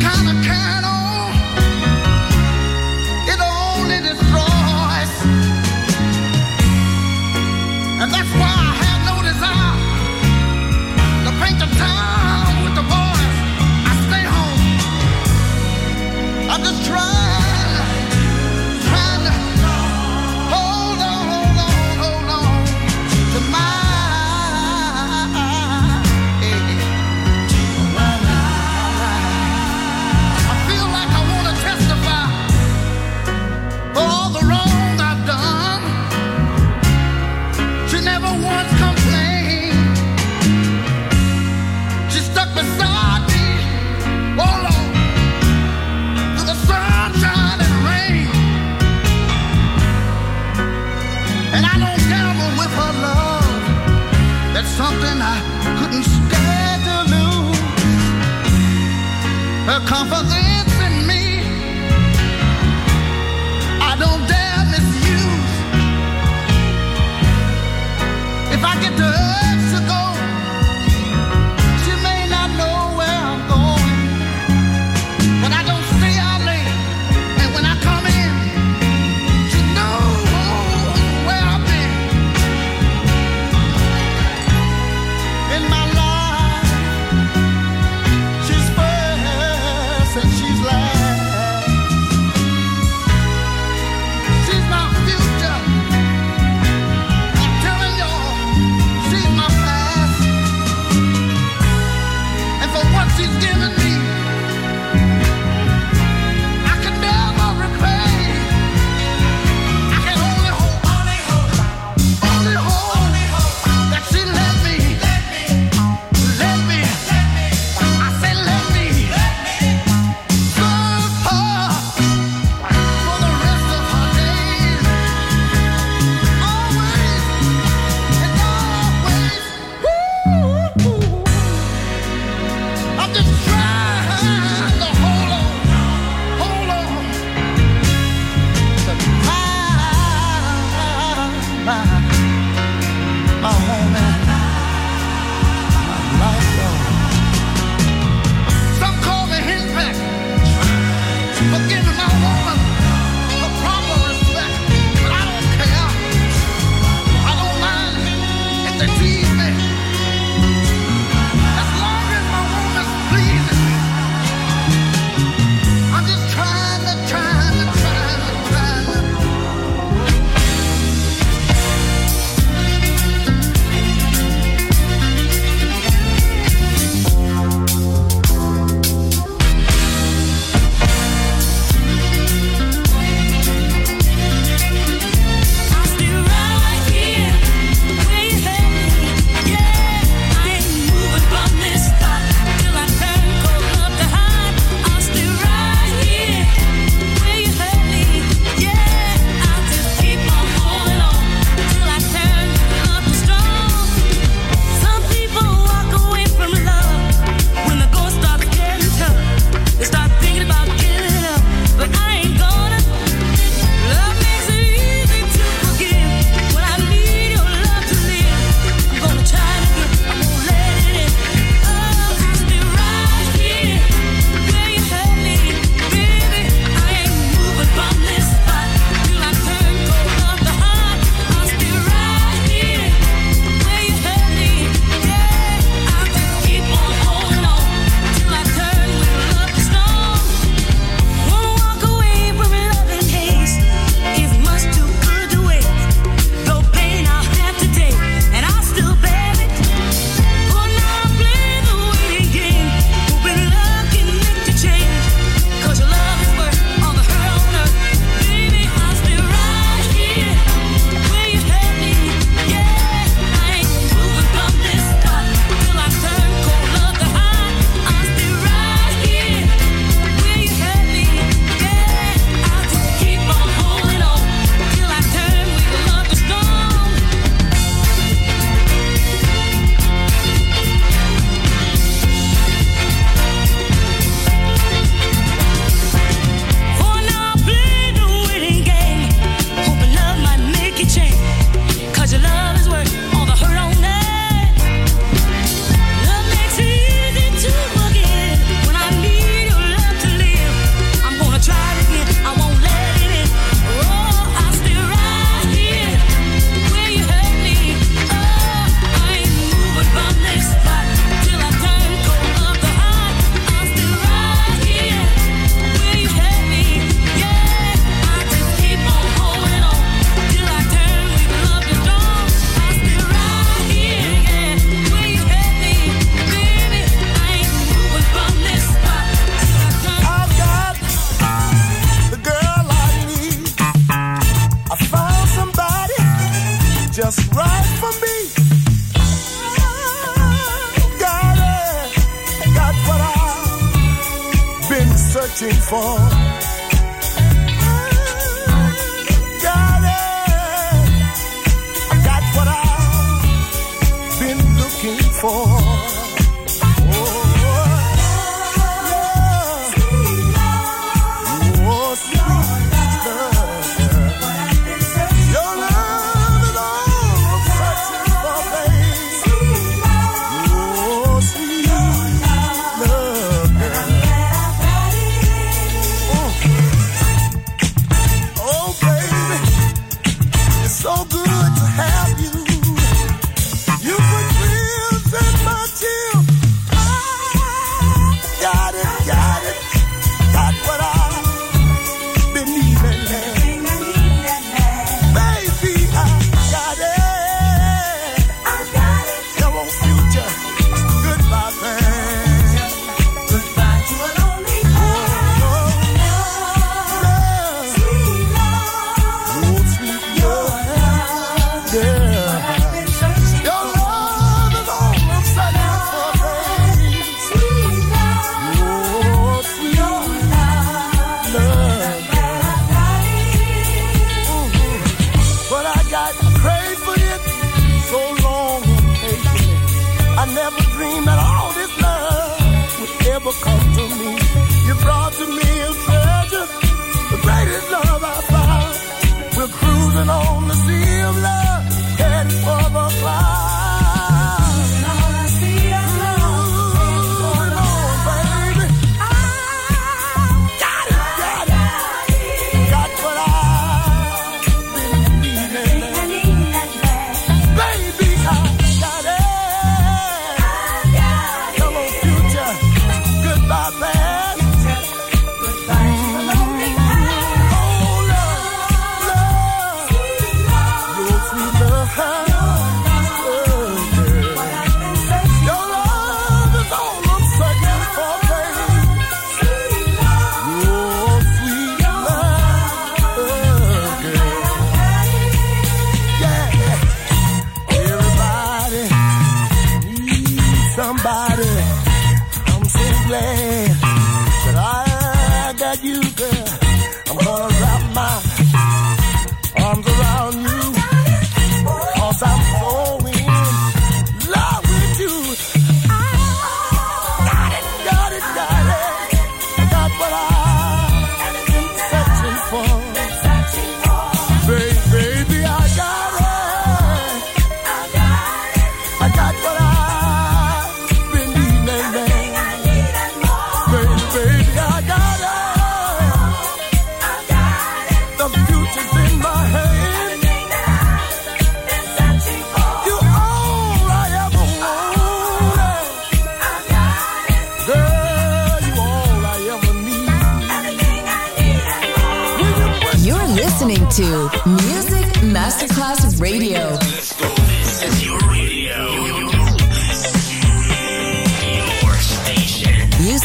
Well, that searching for.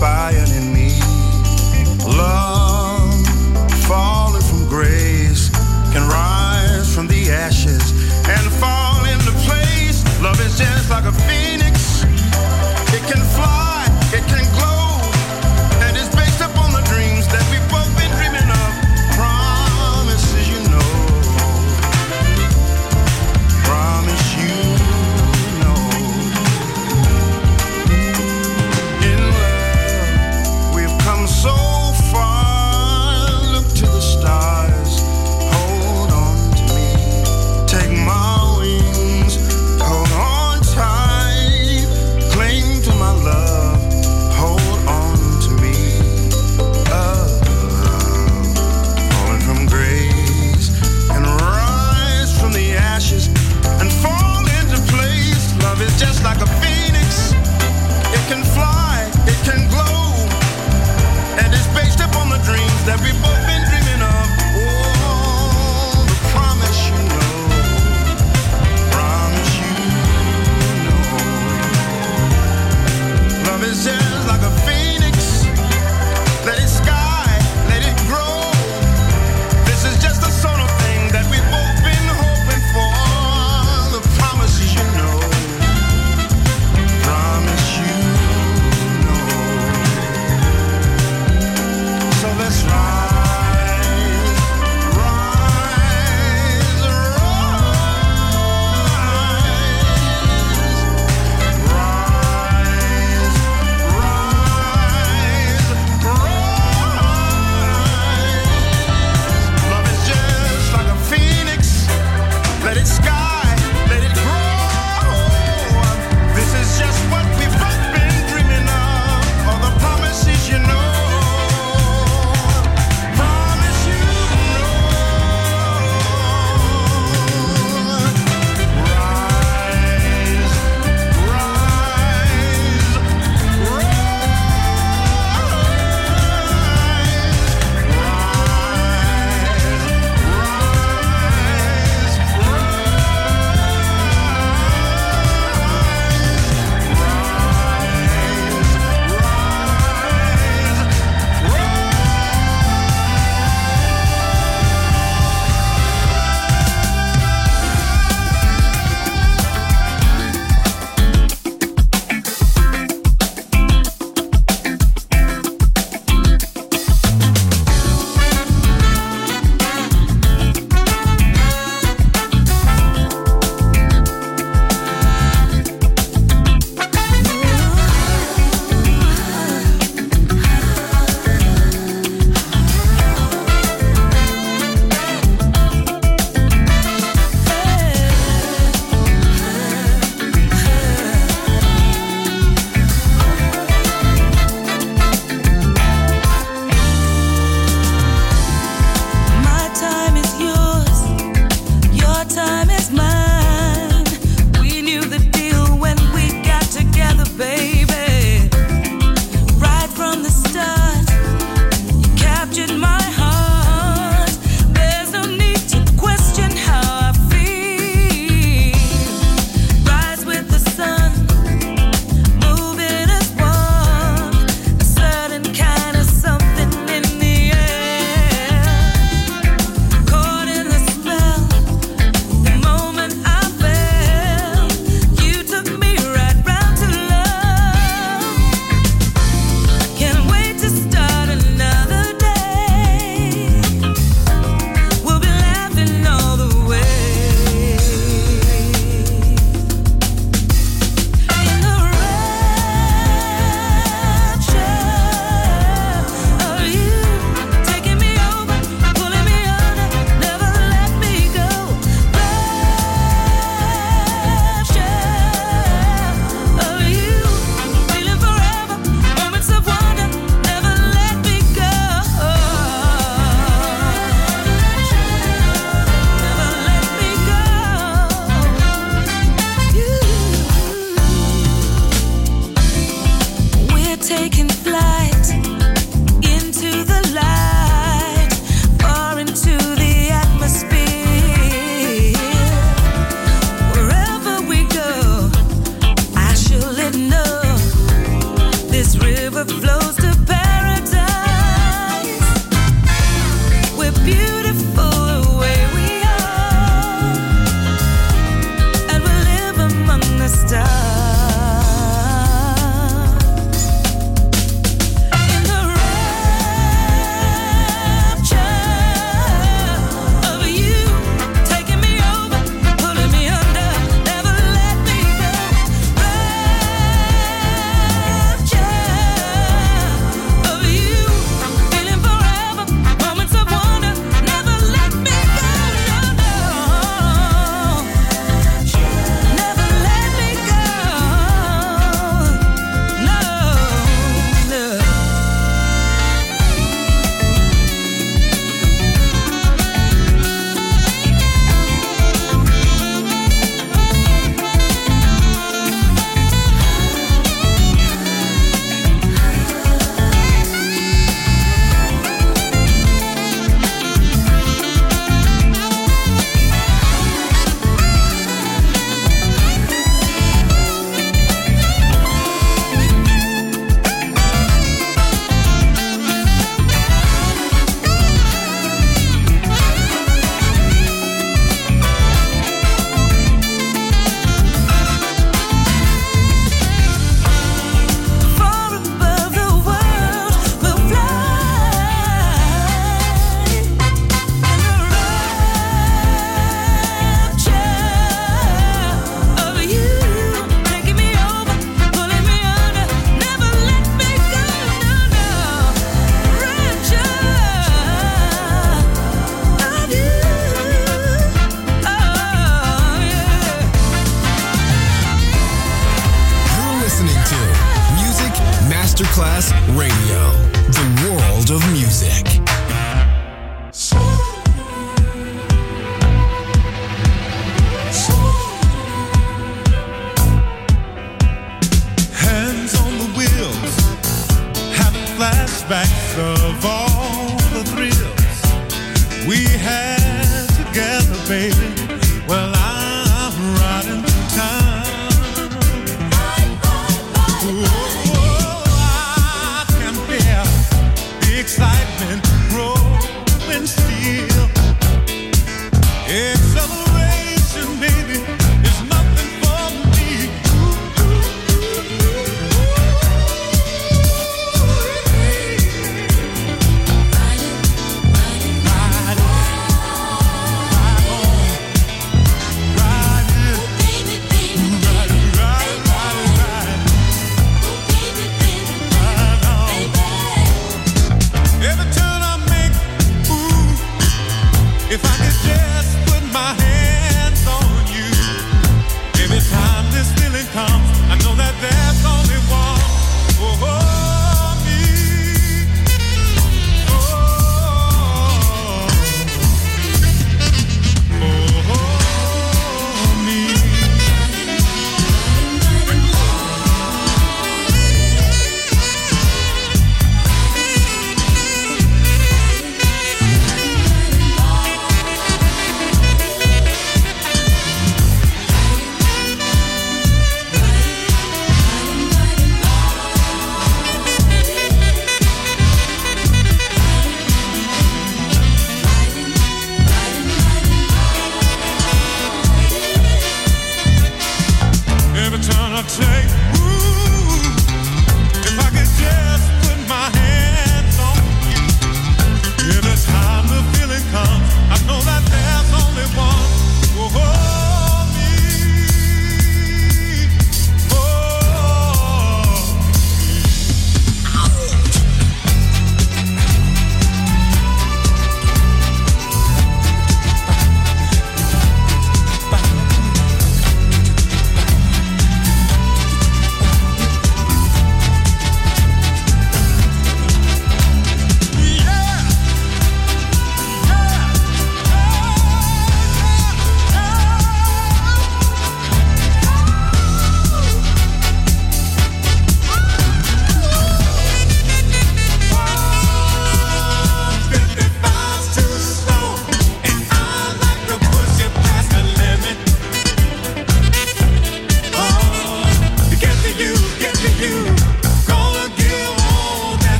Fire in me. Love falling from grace can rise from the ashes and fall into place. Love is just like a